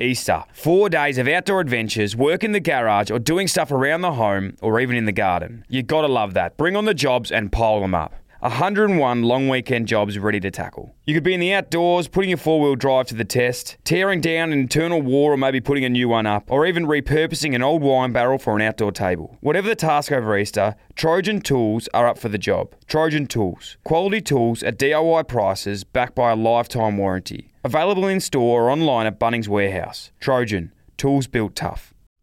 Easter. Four days of outdoor adventures, work in the garage, or doing stuff around the home, or even in the garden. You gotta love that. Bring on the jobs and pile them up. 101 long weekend jobs ready to tackle. You could be in the outdoors, putting your four wheel drive to the test, tearing down an internal wall or maybe putting a new one up, or even repurposing an old wine barrel for an outdoor table. Whatever the task over Easter, Trojan Tools are up for the job. Trojan Tools. Quality tools at DIY prices backed by a lifetime warranty. Available in store or online at Bunnings Warehouse. Trojan. Tools built tough.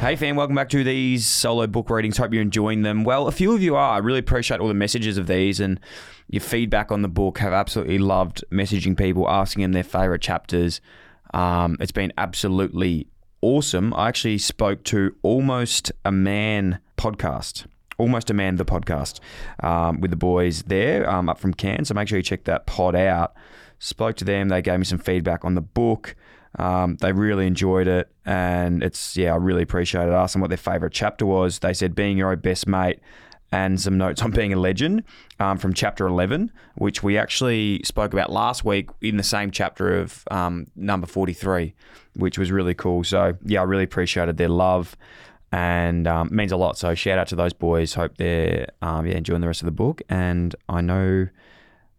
Hey fam, welcome back to these solo book readings. Hope you're enjoying them. Well, a few of you are. I really appreciate all the messages of these and your feedback on the book. Have absolutely loved messaging people, asking them their favorite chapters. Um, it's been absolutely awesome. I actually spoke to Almost a Man podcast. Almost a Man, the podcast, um, with the boys there um, up from Cairns. So make sure you check that pod out. Spoke to them. They gave me some feedback on the book. Um, they really enjoyed it, and it's yeah, I really appreciate it. I asked them what their favorite chapter was. They said being your own best mate, and some notes on being a legend um, from chapter eleven, which we actually spoke about last week in the same chapter of um, number forty three, which was really cool. So yeah, I really appreciated their love. And um, means a lot. So shout out to those boys. Hope they're um, yeah enjoying the rest of the book. And I know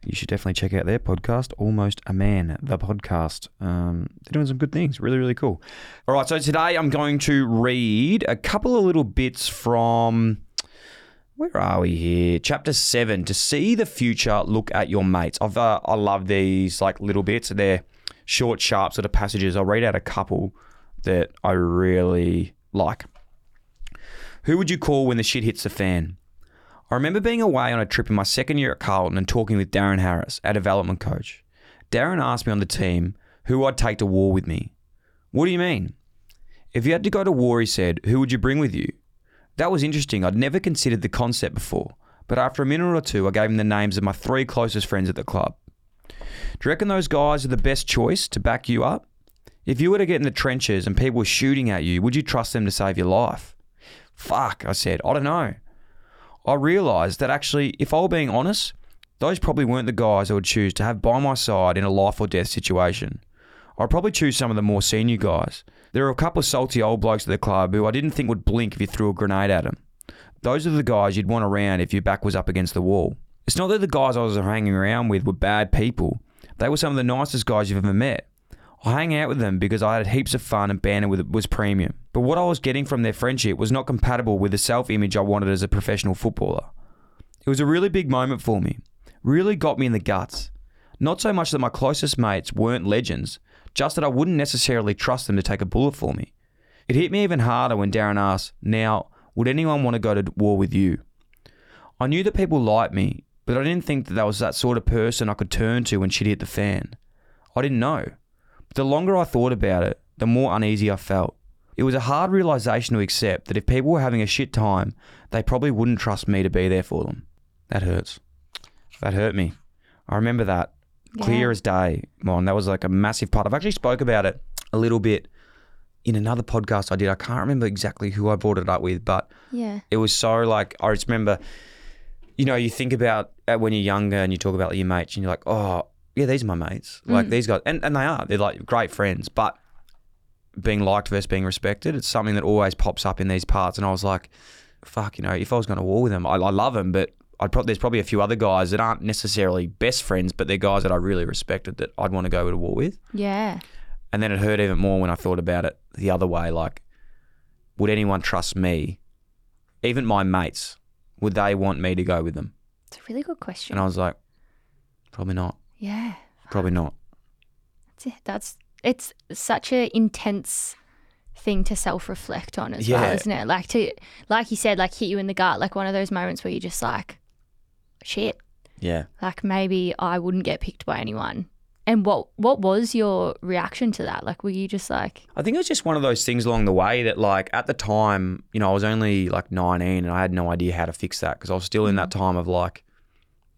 you should definitely check out their podcast, Almost a Man, the podcast. Um, they're doing some good things. Really, really cool. All right, so today I'm going to read a couple of little bits from. Where are we here? Chapter seven. To see the future, look at your mates. I've uh, I love these like little bits. They're short, sharp sort of passages. I'll read out a couple that I really like. Who would you call when the shit hits the fan? I remember being away on a trip in my second year at Carlton and talking with Darren Harris, our development coach. Darren asked me on the team who I'd take to war with me. What do you mean? If you had to go to war, he said, who would you bring with you? That was interesting. I'd never considered the concept before, but after a minute or two, I gave him the names of my three closest friends at the club. Do you reckon those guys are the best choice to back you up? If you were to get in the trenches and people were shooting at you, would you trust them to save your life? Fuck, I said, I don't know. I realised that actually, if I were being honest, those probably weren't the guys I would choose to have by my side in a life or death situation. I'd probably choose some of the more senior guys. There are a couple of salty old blokes at the club who I didn't think would blink if you threw a grenade at them. Those are the guys you'd want around if your back was up against the wall. It's not that the guys I was hanging around with were bad people. They were some of the nicest guys you've ever met. I hang out with them because I had heaps of fun and banter with it was premium. But what I was getting from their friendship was not compatible with the self image I wanted as a professional footballer. It was a really big moment for me. Really got me in the guts. Not so much that my closest mates weren't legends, just that I wouldn't necessarily trust them to take a bullet for me. It hit me even harder when Darren asked, Now, would anyone want to go to war with you? I knew that people liked me, but I didn't think that there was that sort of person I could turn to when shit hit the fan. I didn't know. The longer I thought about it, the more uneasy I felt. It was a hard realization to accept that if people were having a shit time, they probably wouldn't trust me to be there for them. That hurts. That hurt me. I remember that clear as day. Mon, that was like a massive part. I've actually spoke about it a little bit in another podcast I did. I can't remember exactly who I brought it up with, but Yeah. it was so like I just remember, you know, you think about uh, when you're younger and you talk about your mates and you're like, oh, yeah, these are my mates. Like mm. these guys, and, and they are. They're like great friends, but being liked versus being respected, it's something that always pops up in these parts. And I was like, fuck, you know, if I was going to war with them, I, I love them, but I'd pro- there's probably a few other guys that aren't necessarily best friends, but they're guys that I really respected that I'd want to go to war with. Yeah. And then it hurt even more when I thought about it the other way. Like, would anyone trust me? Even my mates, would they want me to go with them? It's a really good question. And I was like, probably not. Yeah. Probably not. That's it. That's it's such an intense thing to self-reflect on as Yeah. well, isn't it? Like to like you said, like hit you in the gut, like one of those moments where you're just like, shit. Yeah. Like maybe I wouldn't get picked by anyone. And what what was your reaction to that? Like, were you just like, I think it was just one of those things along the way that, like, at the time, you know, I was only like 19 and I had no idea how to fix that because I was still in that mm. time of like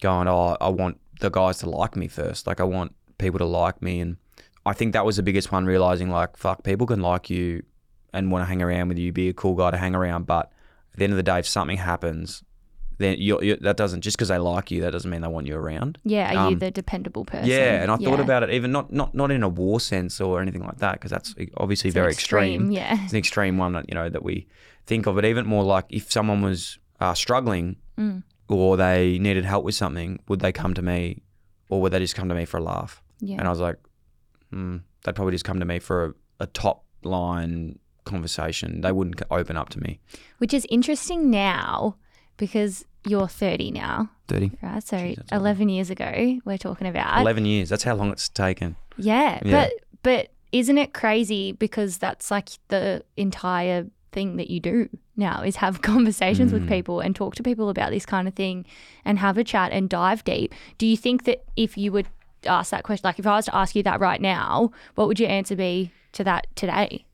going, oh, I want the guys to like me first. Like, I want people to like me. And I think that was the biggest one, realizing, like, fuck, people can like you and want to hang around with you, be a cool guy to hang around. But at the end of the day, if something happens, then you're, you that doesn't just because they like you, that doesn't mean they want you around. yeah, are you Um, the dependable person? Yeah, and I thought about it even not not not in a war sense or anything like that because that's obviously It's very extreme. Yeah. It's an extreme one that you know that we think of, but even more like if someone was uh, struggling Mm. Or they needed help with something, would they come to me, or would they just come to me for a laugh? Yeah. And I was like, mm, they'd probably just come to me for a, a top line conversation. They wouldn't open up to me. Which is interesting now because you're 30 now, Thirty. right? So Jeez, that's a 11 years ago, we're talking about. 11 years. That's how long it's taken. Yeah, Yeah. but but isn't it crazy because that's like the entire thing that you do now is have conversations with Mm. people and talk to people about this kind of thing and have a chat and dive deep. Do you think that if you would ask that question like if I was to ask you that right now, what would your answer be to that today?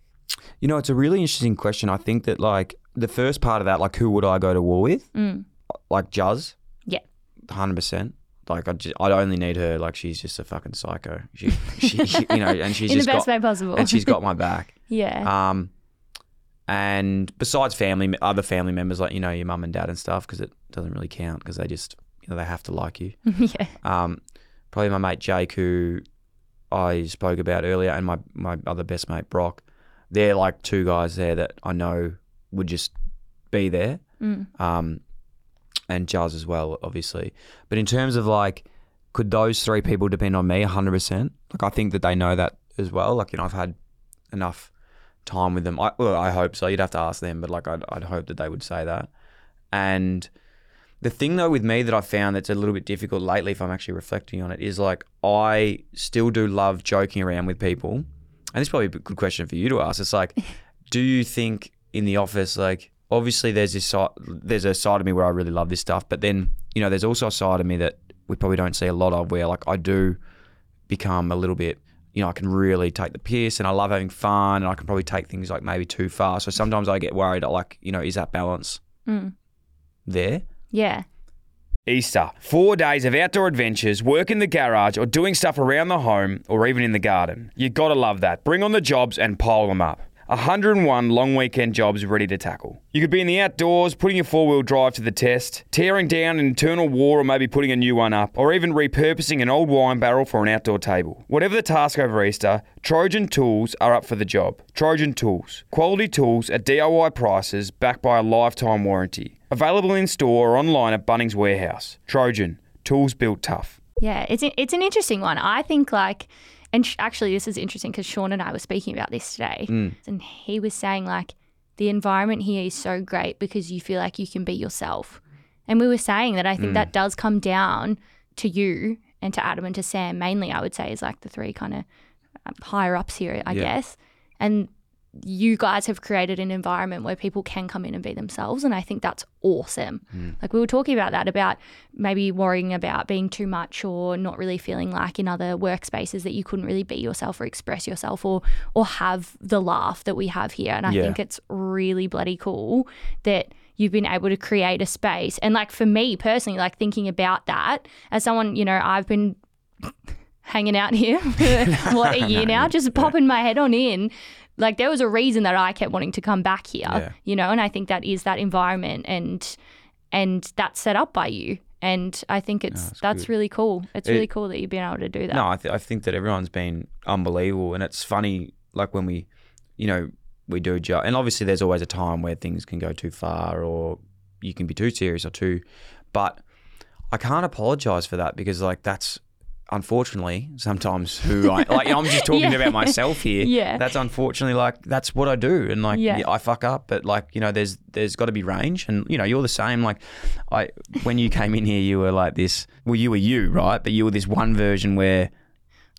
You know, it's a really interesting question. I think that like the first part of that, like who would I go to war with? Mm. Like Juz. Yeah. Hundred percent. Like I just, I only need her. Like she's just a fucking psycho. She, she, she you know, and she's In the best got, way possible. and she's got my back. yeah. Um, and besides family, other family members like you know your mum and dad and stuff, because it doesn't really count because they just you know they have to like you. yeah. Um, probably my mate Jake, who I spoke about earlier, and my, my other best mate Brock. They're like two guys there that I know would just be there. Mm. Um, and Jazz as well, obviously. But in terms of like, could those three people depend on me 100%? Like, I think that they know that as well. Like, you know, I've had enough time with them. I, well, I hope so. You'd have to ask them, but like, I'd, I'd hope that they would say that. And the thing though with me that I found that's a little bit difficult lately, if I'm actually reflecting on it, is like I still do love joking around with people. And this is probably a good question for you to ask. It's like, do you think in the office, like, obviously there's this side, there's a side of me where I really love this stuff, but then you know, there's also a side of me that we probably don't see a lot of, where like I do become a little bit. You know, I can really take the piss and I love having fun and I can probably take things like maybe too far. So sometimes I get worried, like, you know, is that balance Mm. there? Yeah. Easter. Four days of outdoor adventures, work in the garage, or doing stuff around the home, or even in the garden. You gotta love that. Bring on the jobs and pile them up. 101 long weekend jobs ready to tackle. You could be in the outdoors, putting your four wheel drive to the test, tearing down an internal wall, or maybe putting a new one up, or even repurposing an old wine barrel for an outdoor table. Whatever the task over Easter, Trojan Tools are up for the job. Trojan Tools. Quality tools at DIY prices backed by a lifetime warranty. Available in store or online at Bunnings Warehouse. Trojan. Tools built tough. Yeah, it's it's an interesting one. I think like, and sh- actually this is interesting because Sean and I were speaking about this today, Mm. and he was saying like the environment here is so great because you feel like you can be yourself, and we were saying that I think that does come down to you and to Adam and to Sam mainly. I would say is like the three kind of higher ups here, I Yeah. guess, and you guys have created an environment where people can come in and be themselves and i think that's awesome mm. like we were talking about that about maybe worrying about being too much or not really feeling like in other workspaces that you couldn't really be yourself or express yourself or or have the laugh that we have here and i Yeah. think it's really bloody cool that you've been able to create a space and like for me personally like thinking about that as someone you know i've been hanging out here for what a year now, just popping my head on in. Like there was a reason that I kept wanting to come back here, Yeah. you know, and I think that is that environment and and that's set up by you. And I think it's that's that's really cool. It's It- really cool that you've been able to do that. No, I, th- I think that everyone's been unbelievable, and it's funny. Like when we, you know, we do ju- and obviously there's always a time where things can go too far, or you can be too serious or too. But I can't apologize for that because like that's unfortunately sometimes who I like. I'm just talking Yeah. about myself here. Yeah. that's unfortunately like that's what I do, and like Yeah. yeah, I fuck up, but like you know, there's there's got to be range, and you know, you're the same. Like I when you came in here, you were like this. Well, you were you, right? But you were this one version where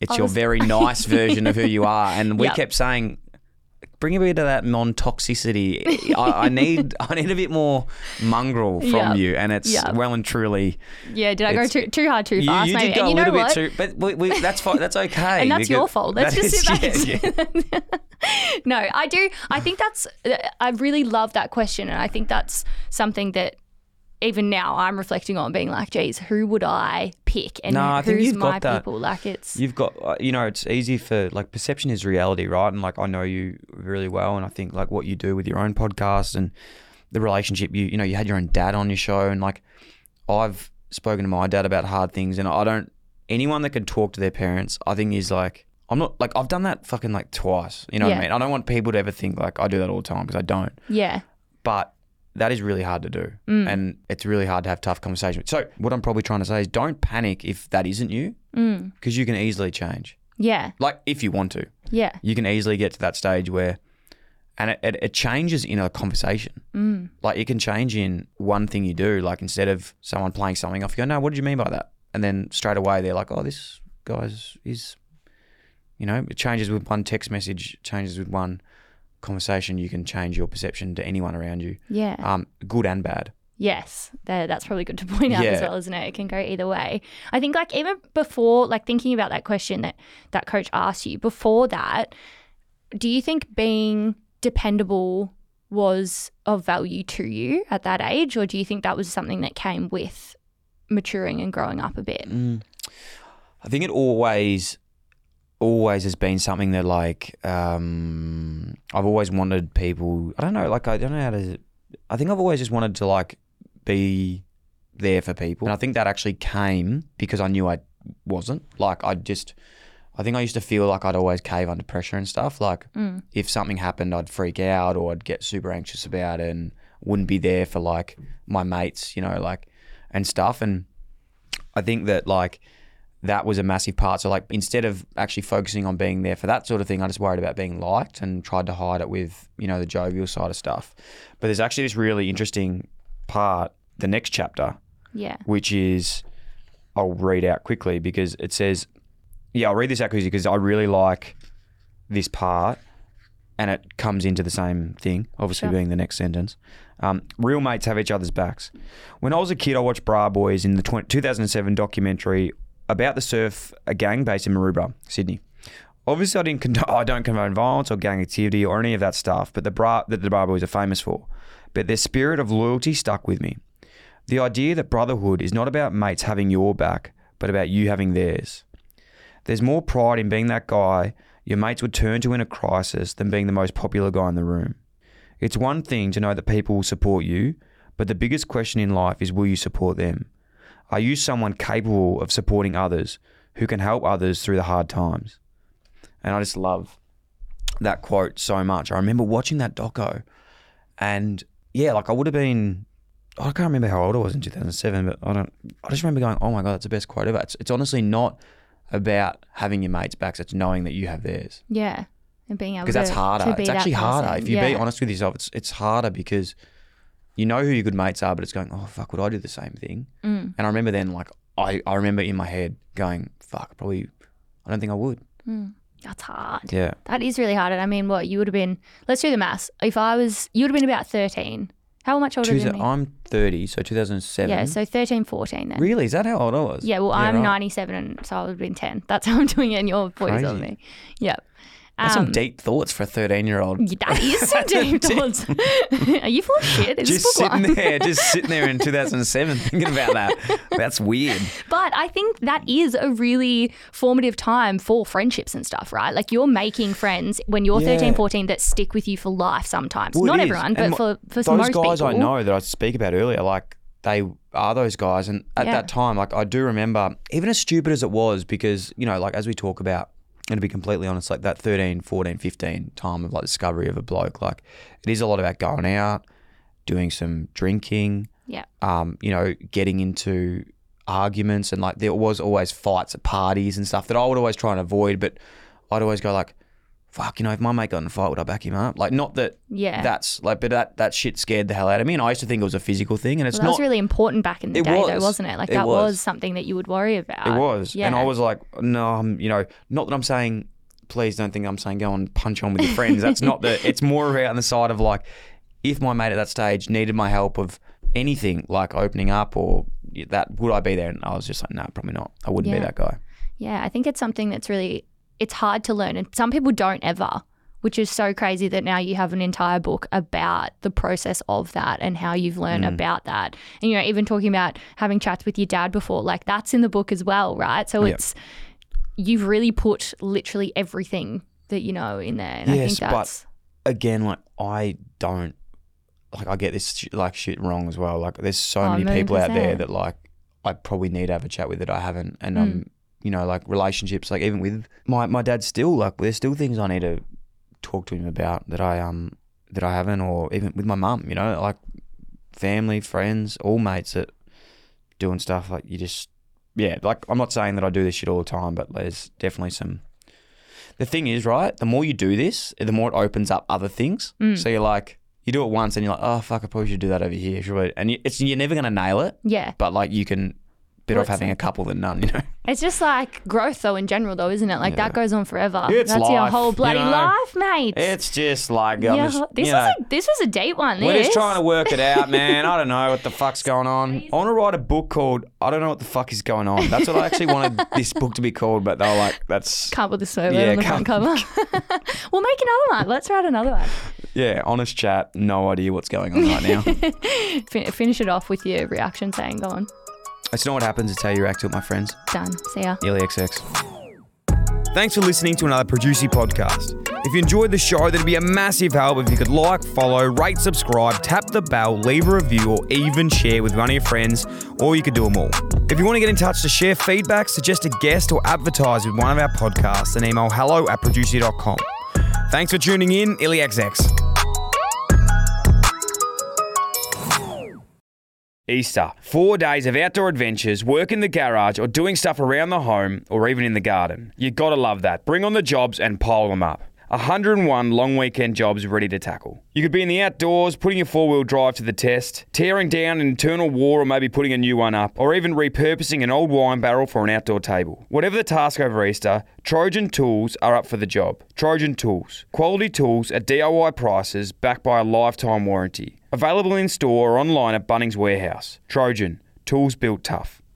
it's I your very nice version of who you are, and we Yep. kept saying. Bring a bit of that non toxicity. I, I need I need a bit more mongrel from Yeah. you, and it's Yeah. well and truly. Yeah, did I go too too hard too You, fast? you maybe? did go and you a know little what? bit too, but we, we, that's fine. That's okay. And that's your fault. Let's that just is- sit back. yeah, yeah. no, I do. I think that's. I really love that question, and I think that's something that even now I'm reflecting on, being like, "Geez, who would I pick? And No, I think who's my people?" Like it's. You've got, uh, you know, it's easy for like perception is reality, right? And like I know you really well, and I think like what you do with your own podcast and the relationship you, you know, you had your own dad on your show, and like I've spoken to my dad about hard things, and I don't anyone that can talk to their parents, I think is like I'm not like I've done that fucking like twice. You know what I mean? I don't want people to ever think like I do that all the time because I don't. yeah. But that is really hard to do, Mm. and it's really hard to have tough conversations. So what I'm probably trying to say is don't panic if that isn't you, Mm. because you can easily change. Yeah. Like if you want to, Yeah. you can easily get to that stage where, and it, it, it changes in a conversation. Mm. Like it can change in one thing you do. Like instead of someone playing something off, you go, no, what did you mean by that? And then straight away they're like, oh, this guy's is, you know, it changes with one text message, changes with one conversation. You can change your perception to anyone around you, Yeah. um, good and bad. Yes, that, that's probably good to point out as well, isn't it? It can go either way. I think, like even before, like thinking about that question that that coach asked you before that, do you think being dependable was of value to you at that age, or do you think that was something that came with maturing and growing up a bit? Mm. I think it always, always has been something that like um, I've always wanted people. I don't know, like I don't know how to. I think I've always just wanted to like be there for people, and I think that actually came because I knew I wasn't. Like I just, I think I used to feel like I'd always cave under pressure and stuff. Like Mm. if something happened, I'd freak out or I'd get super anxious about it and wouldn't be there for like my mates, you know, like and stuff. And I think that like that was a massive part. So like instead of actually focusing on being there for that sort of thing, I just worried about being liked and tried to hide it with, you know, the jovial side of stuff. But there's actually this really interesting part, the next chapter, Yeah. which is I'll read out quickly because it says, yeah, I'll read this out quickly because I really like this part and it comes into the same thing, obviously Sure. being the next sentence. Um, real mates have each other's backs. When I was a kid, I watched Bra Boys in the 20, 2007 documentary about the surf a gang based in Maroubra, Sydney. Obviously, I didn't condone, I don't condone violence or gang activity or any of that stuff, but the bra that the Bra Boys are famous for. But their spirit of loyalty stuck with me. The idea that brotherhood is not about mates having your back, but about you having theirs. There's more pride in being that guy your mates would turn to in a crisis than being the most popular guy in the room. It's one thing to know that people will support you, but the biggest question in life is will you support them? Are you someone capable of supporting others who can help others through the hard times? And I just love that quote so much. I remember watching that doco and yeah, like I would have been I can't remember how old I was in 2007, but I don't. I just remember going, "Oh my god, that's the best quote ever." It's, it's honestly not about having your mates' backs; it's knowing that you have theirs. Yeah. And being able Because that's harder. It's actually harder if you yeah. be honest with yourself. It's it's harder because you know who your good mates are, but it's going, "Oh fuck, would I do the same thing?" Mm. And I remember then, like, I I remember in my head going, "Fuck, probably, I don't think I would." Mm. That's hard. Yeah, That is really hard. And I mean, what you would have been? Let's do the maths. If I was, you would have been about thirteen. How much older Two? I'm 30, so 2007. Yeah, so 13, 14 then. really, is that how old I was? Yeah, well, I'm right. 97, and so I would have been 10. That's how I'm doing it, and you're 40 older than me. Yep. That's some Um, deep thoughts for a 13 year old. That is some deep thoughts. Are you full of shit? Is just sitting one? there, just sitting there in 2007 thinking about that. That's weird. But I think that is a really formative time for friendships and stuff, right? Like you're making friends when you're Yeah. 13, 14 that stick with you for life sometimes. Well, Not everyone, but mo- for, for those most guys people. I know that I speak about earlier, like they are those guys. And at Yeah. that time, like I do remember, even as stupid as it was, because, you know, like as we talk about, and to be completely honest, like that 13, 14, 15 time of like discovery of a bloke, like it is a lot about going out, doing some drinking, Yeah. um, you know, getting into arguments and like there was always fights at parties and stuff that I would always try and avoid, but I'd always go like, fuck, you know, if my mate got in a fight, would I back him up? Like not that Yeah. that's like, but that that shit scared the hell out of me, and I used to think it was a physical thing, and it's Well, that not. was really important back in the day, though, was. wasn't it? Like It that was. was. something that you would worry about. it was, Yeah. and I was like, no, I'm, you know, not that I'm saying please don't think I'm saying go and punch on with your friends. That's not the. It's more about on the side of like, if my mate at that stage needed my help of anything like opening up or that, would I be there? And I was just like, no, probably not. I wouldn't be that guy. Yeah, I think it's something that's really it's hard to learn and some people don't ever, which is so crazy that now you have an entire book about the process of that and how you've learned about that. And you know, even talking about having chats with your dad before, like that's in the book as well, right? So Yep. it's you've really put literally everything that you know in there. And I Yes, but- Again, like I don't like I get this sh- like shit wrong as well. Like there's so Oh, many people out there that like I probably need to have a chat with that I haven't, and Mm. um, you know, like relationships, like even with my my dad, still like there's still things I need to talk to him about that I um that I haven't, or even with my mum, you know, like family, friends, all mates that doing stuff like you just yeah, like I'm not saying that I do this shit all the time, but there's definitely some. The thing is, right? The more you do this, the more it opens up other things. Mm. So you're like, you do it once, and you're like, oh fuck, I probably should do that over here. And you, it's you're never gonna nail it, yeah. but like you can better off having a couple than none. You know. It's just like growth though in general though, isn't it? Like that goes on forever. It's that's your life, whole you bloody know? life, mate. It's just like I'm yeah, just, this you was know, a this was a date one. We're this. just trying to work it out, man. I don't know what the fuck's going on. I want to write a book called I don't know what the fuck is going on. That's what I actually wanted this book to be called, but they were like, that's Can't put the swear word Yeah, on the front cover. we'll make another one. Let's write another one. yeah, honest chat. No idea what's going on right now. Fin- finish it off with your reaction saying, "Go on, It's not what happens. It's how you react to it, my friends. done, see ya." Nearly XX. Thanks for listening to another Producey podcast. If you enjoyed the show, that'd be a massive help if you could like, follow, rate, subscribe, tap the bell, leave a review, or even share with one of your friends, or you could do them all. If you want to get in touch to share feedback, suggest a guest, or advertise with one of our podcasts, then email hello at producey.com. Thanks for tuning in, IllyXX. Easter. Four days of outdoor adventures, work in the garage, or doing stuff around the home, or even in the garden. You gotta love that. Bring on the jobs and pile them up. 101 long weekend jobs ready to tackle. You could be in the outdoors, putting your four wheel drive to the test, tearing down an internal wall, or maybe putting a new one up, or even repurposing an old wine barrel for an outdoor table. Whatever the task over Easter, Trojan Tools are up for the job. Trojan Tools. Quality tools at DIY prices backed by a lifetime warranty. Available in store or online at Bunnings Warehouse. Trojan. Tools built tough.